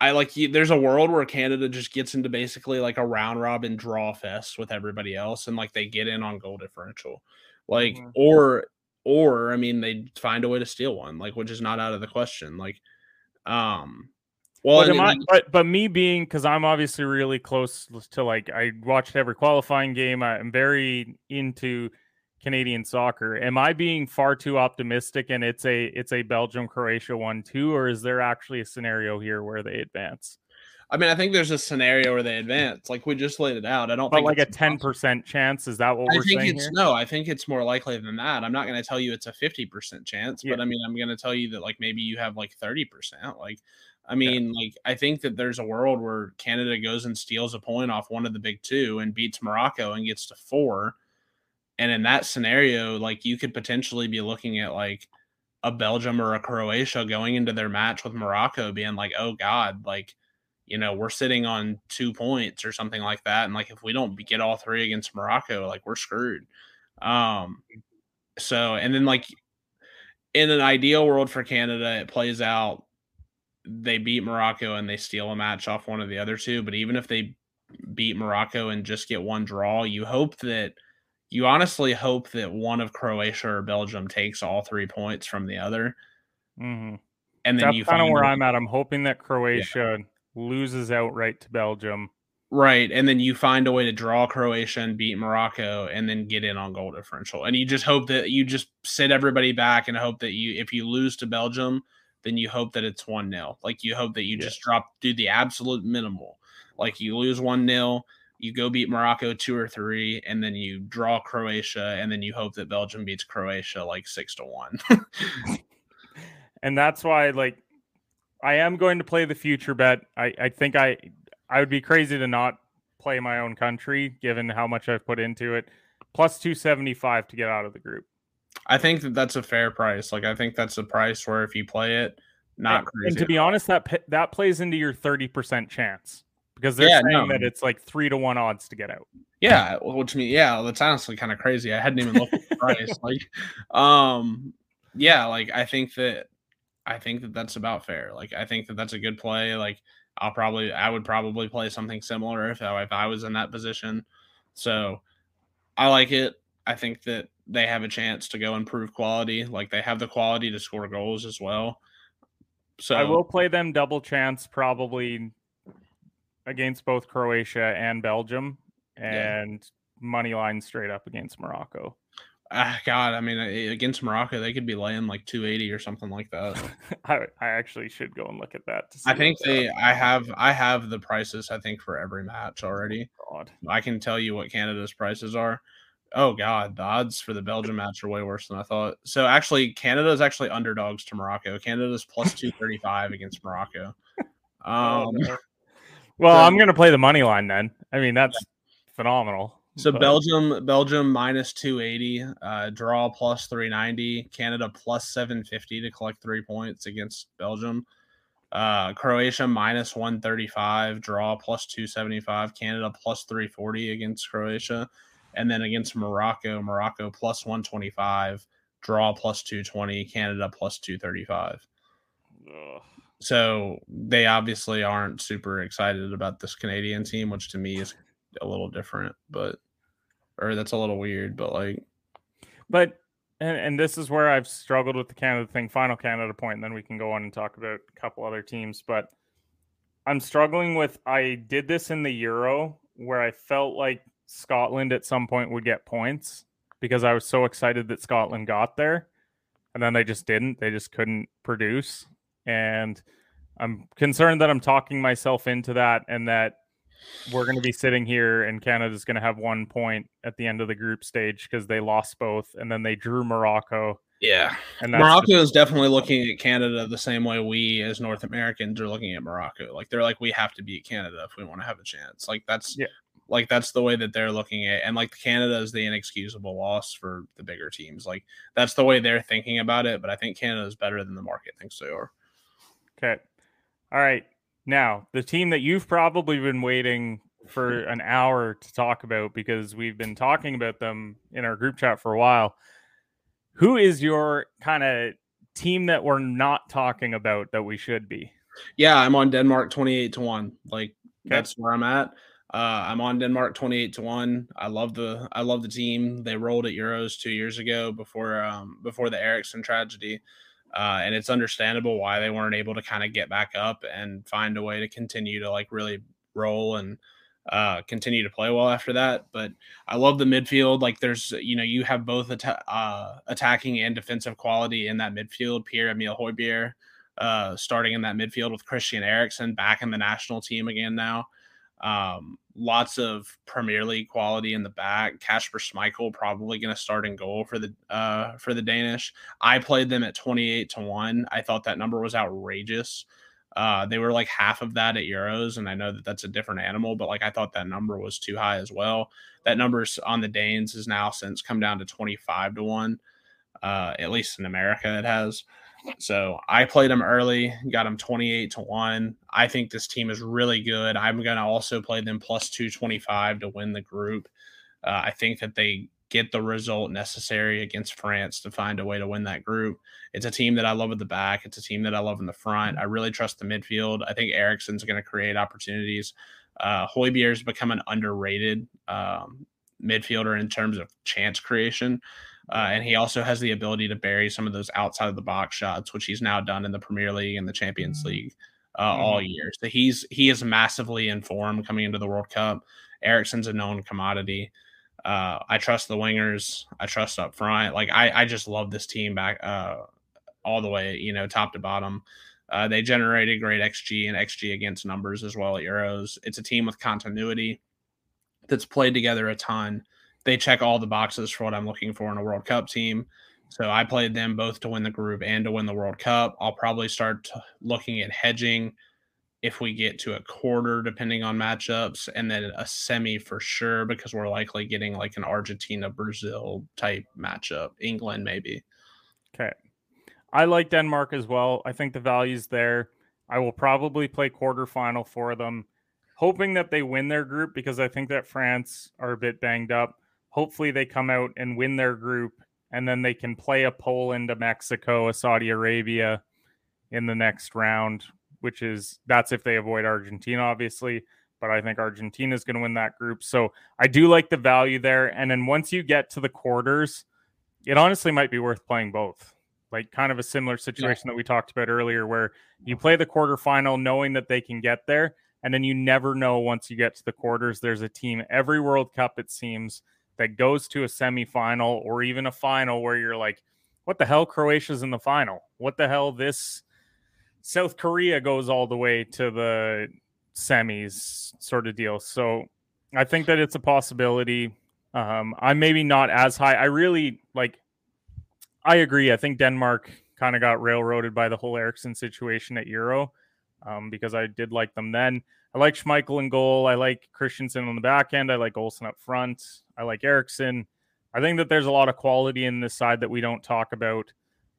I like you, there's a world where Canada just gets into basically like a round robin draw fest with everybody else, and like they get in on goal differential, like Mhm. or or I mean they find a way to steal one, like which is not out of the question. Like, um, well, but, I, but but me being because I'm obviously really close to like I watched every qualifying game. I'm very into Canadian soccer. Am I being far too optimistic and it's a it's a Belgium Croatia one two, or is there actually a scenario here where they advance? I mean, I think there's a scenario where they advance, like we just laid it out. I don't But think like a ten percent chance, is that what I we're think saying it's here? no. I think it's more likely than that. I'm not going to tell you it's a 50 percent chance, Yeah. but I mean, I'm going to tell you that like maybe you have like 30 percent. Like, I mean, like I think that there's a world where Canada goes and steals a point off one of the big two and beats Morocco and gets to four. And in that scenario, like you could potentially be looking at like a Belgium or a Croatia going into their match with Morocco being like, oh God, like, you know, we're sitting on two points or something like that. And like if we don't get all three against Morocco, like we're screwed. Um so and then like in an ideal world for Canada, it plays out they beat Morocco and they steal a match off one of the other two. But even if they beat Morocco and just get one draw, you hope that you honestly hope that one of Croatia or Belgium takes all three points from the other. Mhm. And then That's you kind of where I'm at. I'm hoping that Croatia loses outright to Belgium. Right. And then you find a way to draw Croatia and beat Morocco and then get in on goal differential. And you just hope that you just sit everybody back and hope that you, if you lose to Belgium, then you hope that it's 1 0. Like you hope that you Yeah. just drop, do the absolute minimal. Like you lose 1 0, you go beat Morocco two or three, and then you draw Croatia, and then you hope that Belgium beats Croatia like six to one. (laughs) and that's why like I am going to play the future bet. I, I think I I would be crazy to not play my own country given how much I've put into it. Plus 275 to get out of the group. I think that that's a fair price. Like I think that's a price where if you play it, not and, crazy. and to be honest, that that plays into your 30% chance because they're Yeah, saying no. that it's like three to one odds to get out. Yeah, which mean yeah, that's honestly kind of crazy. I hadn't even looked at the (laughs) price. Like, um, yeah, like I think that I think that that's about fair. Like, I think that that's a good play. Like, I'll probably I would probably play something similar if I, if I was in that position. So, I like it. I think that they have a chance to go improve quality. Like, they have the quality to score goals as well. So I will play them double chance probably against both Croatia and Belgium Yeah. and money line straight up against Morocco. Ah, God, I mean, against Morocco, they could be laying like 280 or something like that. (laughs) I, I actually should go and look at that. To see I think what's up. they. I have. I have the prices. I think for every match already. God. I can tell you what Canada's prices are. Oh God, the odds for the Belgium match are way worse than I thought. So actually, Canada is actually underdogs to Morocco. Canada's plus (laughs) two thirty five against Morocco. Oh, Um. Well, so- I'm going to play the money line then. I mean, that's phenomenal. So but- Belgium, Belgium minus two eighty, uh, draw plus three ninety. Canada plus seven fifty to collect three points against Belgium. Uh, Croatia minus one thirty five, draw plus two seventy five. Canada plus three forty against Croatia. and then against Morocco, Morocco plus 125, draw plus 220, Canada plus 235. So they obviously aren't super excited about this Canadian team, which to me is a little different, but or that's a little weird, but like but and, and this is where I've struggled with the Canada thing. Final Canada point, and then we can go on and talk about a couple other teams. But I'm struggling with. I did this in the Euro where I felt like Scotland at some point would get points because I was so excited that Scotland got there, and then they just didn't. They just couldn't produce, and I'm concerned that I'm talking myself into that, and that we're going to be sitting here and Canada's going to have one point at the end of the group stage because they lost both and then they drew Morocco. Yeah. And Morocco just- is definitely looking at Canada the same way we as North Americans are looking at Morocco. Like they're like, we have to beat Canada if we want to have a chance. Like that's yeah. Like that's the way that they're looking at, and like Canada is the inexcusable loss for the bigger teams. Like that's the way they're thinking about it. But I think Canada is better than the market thinks they are. Okay, all right. Now, the team that you've probably been waiting for (laughs) an hour to talk about because we've been talking about them in our group chat for a while. Who is your kind of team that we're not talking about that we should be? Yeah, I'm on Denmark 28 to 1. Like okay. that's where I'm at. Uh, I'm on Denmark 28 to 1. I love the I love the team. They rolled at Euros 2 years ago before um before the Eriksen tragedy. Uh, and it's understandable why they weren't able to kind of get back up and find a way to continue to like really roll and uh, continue to play well after that. But I love the midfield. Like there's, you know, you have both uh, attacking and defensive quality in that midfield. Pierre Emile Højbjerg uh, starting in that midfield with Christian Eriksen back in the national team again now. Um, lots of Premier League quality in the back. Kasper Schmeichel probably going to start in goal for the uh, for the Danish. I played them at 28 to 1. I thought that number was outrageous. Uh, they were like half of that at Euros, and I know that that's a different animal, but like I thought that number was too high as well. That number's on the Danes has now since come down to 25 to 1. Uh, at least in America, it has. So I played them early, got them 28 to 1. I think this team is really good. I'm going to also play them plus 225 to win the group. Uh, I think that they get the result necessary against France to find a way to win that group. It's a team that I love at the back. It's a team that I love in the front. I really trust the midfield. I think Eriksen's going to create opportunities. Uh, Højbjerg's become an underrated um, midfielder in terms of chance creation. Uh, and he also has the ability to bury some of those outside of the box shots, which he's now done in the Premier League and the Champions mm-hmm. League uh, mm-hmm. all year. So he's he is massively informed coming into the World Cup. Eriksen's a known commodity. Uh, I trust the wingers. I trust up front. Like I, I just love this team back uh, all the way, you know, top to bottom. Uh, they generated great XG and XG against numbers as well at Euros. It's a team with continuity that's played together a ton they check all the boxes for what I'm looking for in a World Cup team. So I played them both to win the group and to win the World Cup. I'll probably start looking at hedging if we get to a quarter, depending on matchups, and then a semi for sure, because we're likely getting like an Argentina Brazil type matchup, England maybe. Okay. I like Denmark as well. I think the value's there. I will probably play quarterfinal for them, hoping that they win their group because I think that France are a bit banged up hopefully they come out and win their group and then they can play a Poland, a Mexico, a Saudi Arabia in the next round, which is that's if they avoid Argentina, obviously. But I think Argentina is going to win that group. So I do like the value there. And then once you get to the quarters, it honestly might be worth playing both. Like kind of a similar situation yeah. that we talked about earlier, where you play the quarterfinal knowing that they can get there. And then you never know once you get to the quarters. There's a team every World Cup, it seems, that goes to a semifinal or even a final where you're like, what the hell? Croatia's in the final. What the hell? This South Korea goes all the way to the semis sort of deal. So I think that it's a possibility. Um, I'm maybe not as high. I really like, I agree. I think Denmark kind of got railroaded by the whole Eriksen situation at Euro um, because I did like them then. I like Schmeichel in goal. I like Christensen on the back end. I like Olsen up front. I like Eriksen. I think that there's a lot of quality in this side that we don't talk about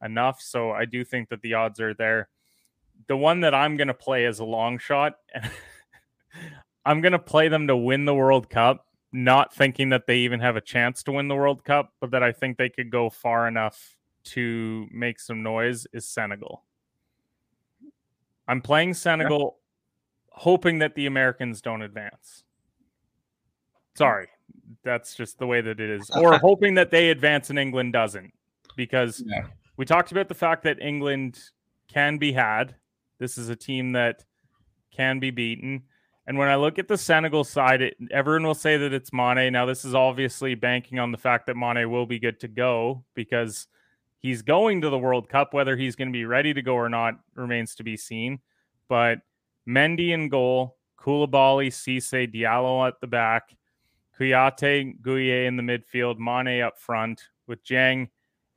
enough. So I do think that the odds are there. The one that I'm going to play is a long shot. (laughs) I'm going to play them to win the World Cup not thinking that they even have a chance to win the World Cup, but that I think they could go far enough to make some noise is Senegal. I'm playing Senegal. Hoping that the Americans don't advance. Sorry, that's just the way that it is. Or (laughs) hoping that they advance and England doesn't, because yeah. we talked about the fact that England can be had. This is a team that can be beaten. And when I look at the Senegal side, it, everyone will say that it's Mane. Now, this is obviously banking on the fact that Mane will be good to go because he's going to the World Cup. Whether he's going to be ready to go or not remains to be seen. But Mendy in goal, Koulibaly, Cisse, Diallo at the back, Kouyaté, Gueye in the midfield, Mane up front with Dieng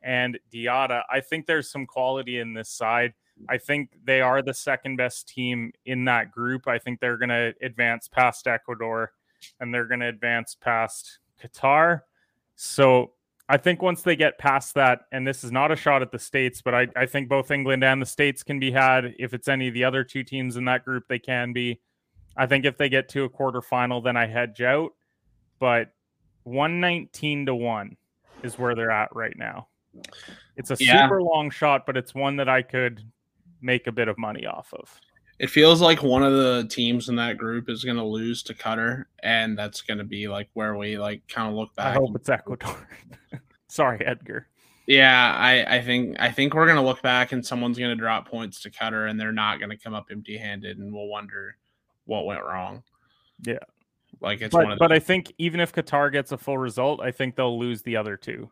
and Diatta. I think there's some quality in this side. I think they are the second best team in that group. I think they're going to advance past Ecuador and they're going to advance past Qatar. So I think once they get past that, and this is not a shot at the States, but I, I think both England and the States can be had. If it's any of the other two teams in that group, they can be. I think if they get to a quarterfinal, then I hedge out. But 119 to 1 is where they're at right now. It's a yeah. super long shot, but it's one that I could make a bit of money off of. It feels like one of the teams in that group is going to lose to Qatar, and that's going to be like where we like kind of look back. I hope it's Ecuador. (laughs) Sorry, Edgar. Yeah, I, I think I think we're going to look back, and someone's going to drop points to Qatar, and they're not going to come up empty-handed, and we'll wonder what went wrong. Yeah, like it's but, but I think even if Qatar gets a full result, I think they'll lose the other two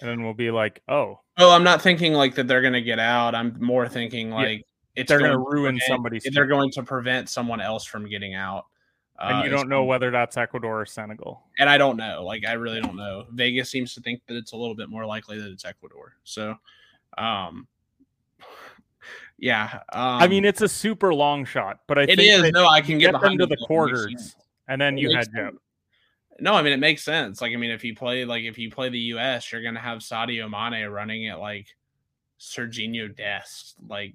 and then we'll be like, oh, oh, I'm not thinking like that they're gonna get out. I'm more thinking like it's they're gonna ruin prevent, somebody's. They're going to prevent someone else from getting out. And uh, you don't know whether that's Ecuador or Senegal. And I don't know. Like I really don't know. Vegas seems to think that it's a little bit more likely that it's Ecuador. So, um, (sighs) yeah. Um, I mean, it's a super long shot, but I think it is. No, I can get, get them to the quarters, and then you head out. No, I mean it makes sense. Like I mean, if you play like if you play the U.S., you're gonna have Sadio Mane running at like Sergiño Dest, like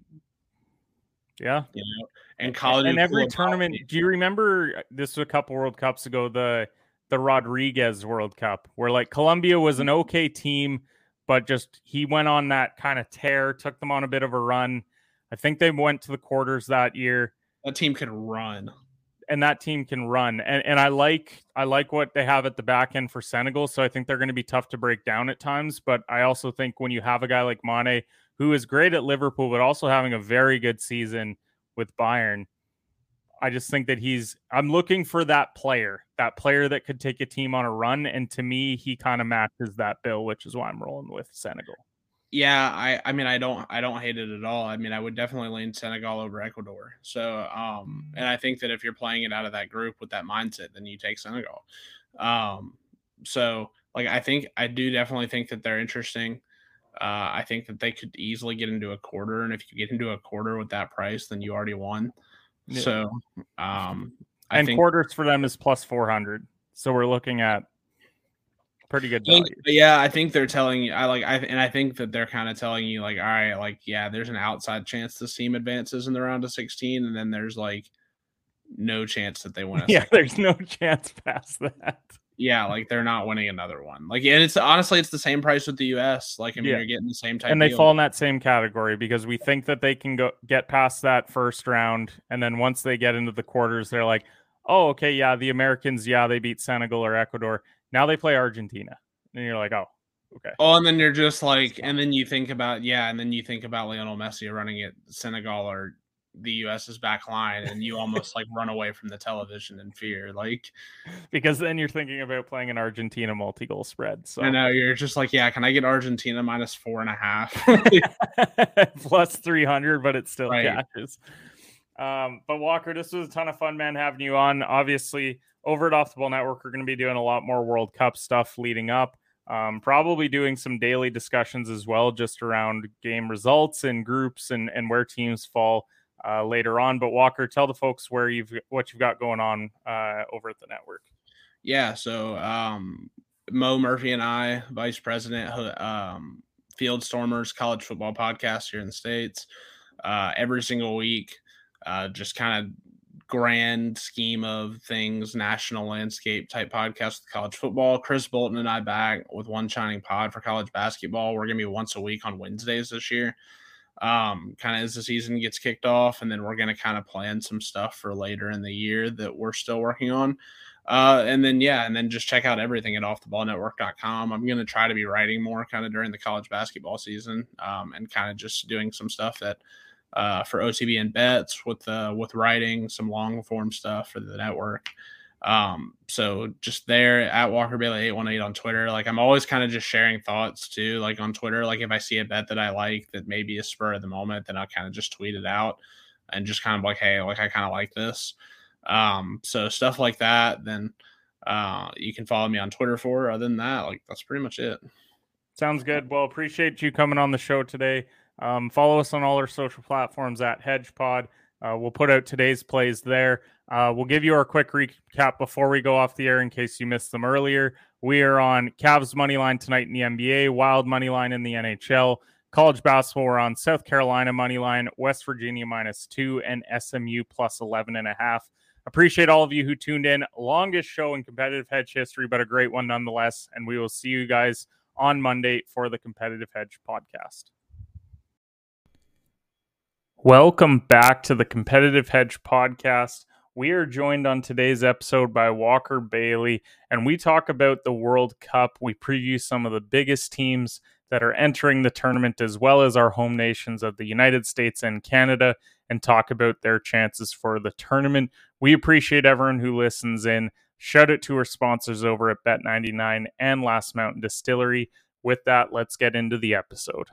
yeah, you know, and college and every tournament. Do you remember uh, this was a couple World Cups ago? The the Rodriguez World Cup, where like Colombia was an okay team, but just he went on that kind of tear, took them on a bit of a run. I think they went to the quarters that year. That team can run and that team can run. And and I like I like what they have at the back end for Senegal. So I think they're going to be tough to break down at times. But I also think when you have a guy like Mane, who is great at Liverpool, but also having a very good season with Bayern, I just think that he's I'm looking for that player, that player that could take a team on a run. And to me, he kind of matches that bill, which is why I'm rolling with Senegal. Yeah, I I mean I don't I don't hate it at all. I mean I would definitely lean Senegal over Ecuador. So um and I think that if you're playing it out of that group with that mindset, then you take Senegal. Um so like I think I do definitely think that they're interesting. Uh, I think that they could easily get into a quarter, and if you get into a quarter with that price, then you already won. Yeah. So, um, I and think, quarters for them is plus four hundred. So we're looking at pretty good value. yeah, I think they're telling you. I like, I and I think that they're kind of telling you like, all right, like, yeah, there's an outside chance the team advances in the round of 16, and then there's like no chance that they win. (laughs) yeah, there's no chance past that. Yeah, like they're not winning another one. Like, and it's honestly, it's the same price with the U.S. Like, I mean, yeah. you're getting the same type. And they deal. fall in that same category because we think that they can go get past that first round, and then once they get into the quarters, they're like, oh, okay, yeah, the Americans, yeah, they beat Senegal or Ecuador now they play Argentina. And you're like, oh, okay. Oh, and then you're just like, and then you think about, yeah, and then you think about Lionel Messi running at Senegal or the US's back line, and you almost like run away from the television in fear. Like, (laughs) because then you're thinking about playing an Argentina multi goal spread. So I know you're just like, yeah, can I get Argentina minus four and a half (laughs) plus 300, but it still right. catches. Um, but Walker, this was a ton of fun, man, having you on. Obviously, over at Off the Ball Network, we're going to be doing a lot more World Cup stuff leading up. Um, probably doing some daily discussions as well, just around game results and groups and and where teams fall uh, later on. But Walker, tell the folks where you've what you've got going on uh, over at the network. Yeah, so um, Mo Murphy and I, Vice President, um, Field Stormers College Football Podcast here in the states, uh, every single week, uh, just kind of grand scheme of things, national landscape type podcast with college football. Chris Bolton and I back with one shining pod for college basketball. We're gonna be once a week on Wednesdays this year. Um, kind of as the season gets kicked off, and then we're gonna kind of plan some stuff for later in the year that we're still working on. Uh, and then yeah, and then just check out everything at offtheballnetwork.com. I'm gonna try to be writing more kind of during the college basketball season, um, and kind of just doing some stuff that uh, for OTB and bets with uh, with writing some long form stuff for the network. Um, so just there at Walker Bailey 818 on Twitter. Like I'm always kind of just sharing thoughts too, like on Twitter. Like if I see a bet that I like that maybe a spur of the moment, then I'll kind of just tweet it out and just kind of like, hey, like I kind of like this. Um, so stuff like that, then uh you can follow me on Twitter for. Other than that, like that's pretty much it. Sounds good. Well, appreciate you coming on the show today. Um, follow us on all our social platforms at HedgePod. Uh, we'll put out today's plays there. Uh, we'll give you our quick recap before we go off the air in case you missed them earlier. We are on Cavs money line tonight in the NBA, Wild money line in the NHL, college basketball. We're on South Carolina money line, West Virginia minus two, and SMU plus 11 and a half. Appreciate all of you who tuned in. Longest show in competitive hedge history, but a great one nonetheless. And we will see you guys on Monday for the Competitive Hedge podcast. Welcome back to the Competitive Hedge podcast. We are joined on today's episode by Walker Bailey, and we talk about the World Cup. We preview some of the biggest teams that are entering the tournament, as well as our home nations of the United States and Canada, and talk about their chances for the tournament. We appreciate everyone who listens in. Shout out to our sponsors over at Bet99 and Last Mountain Distillery. With that, let's get into the episode.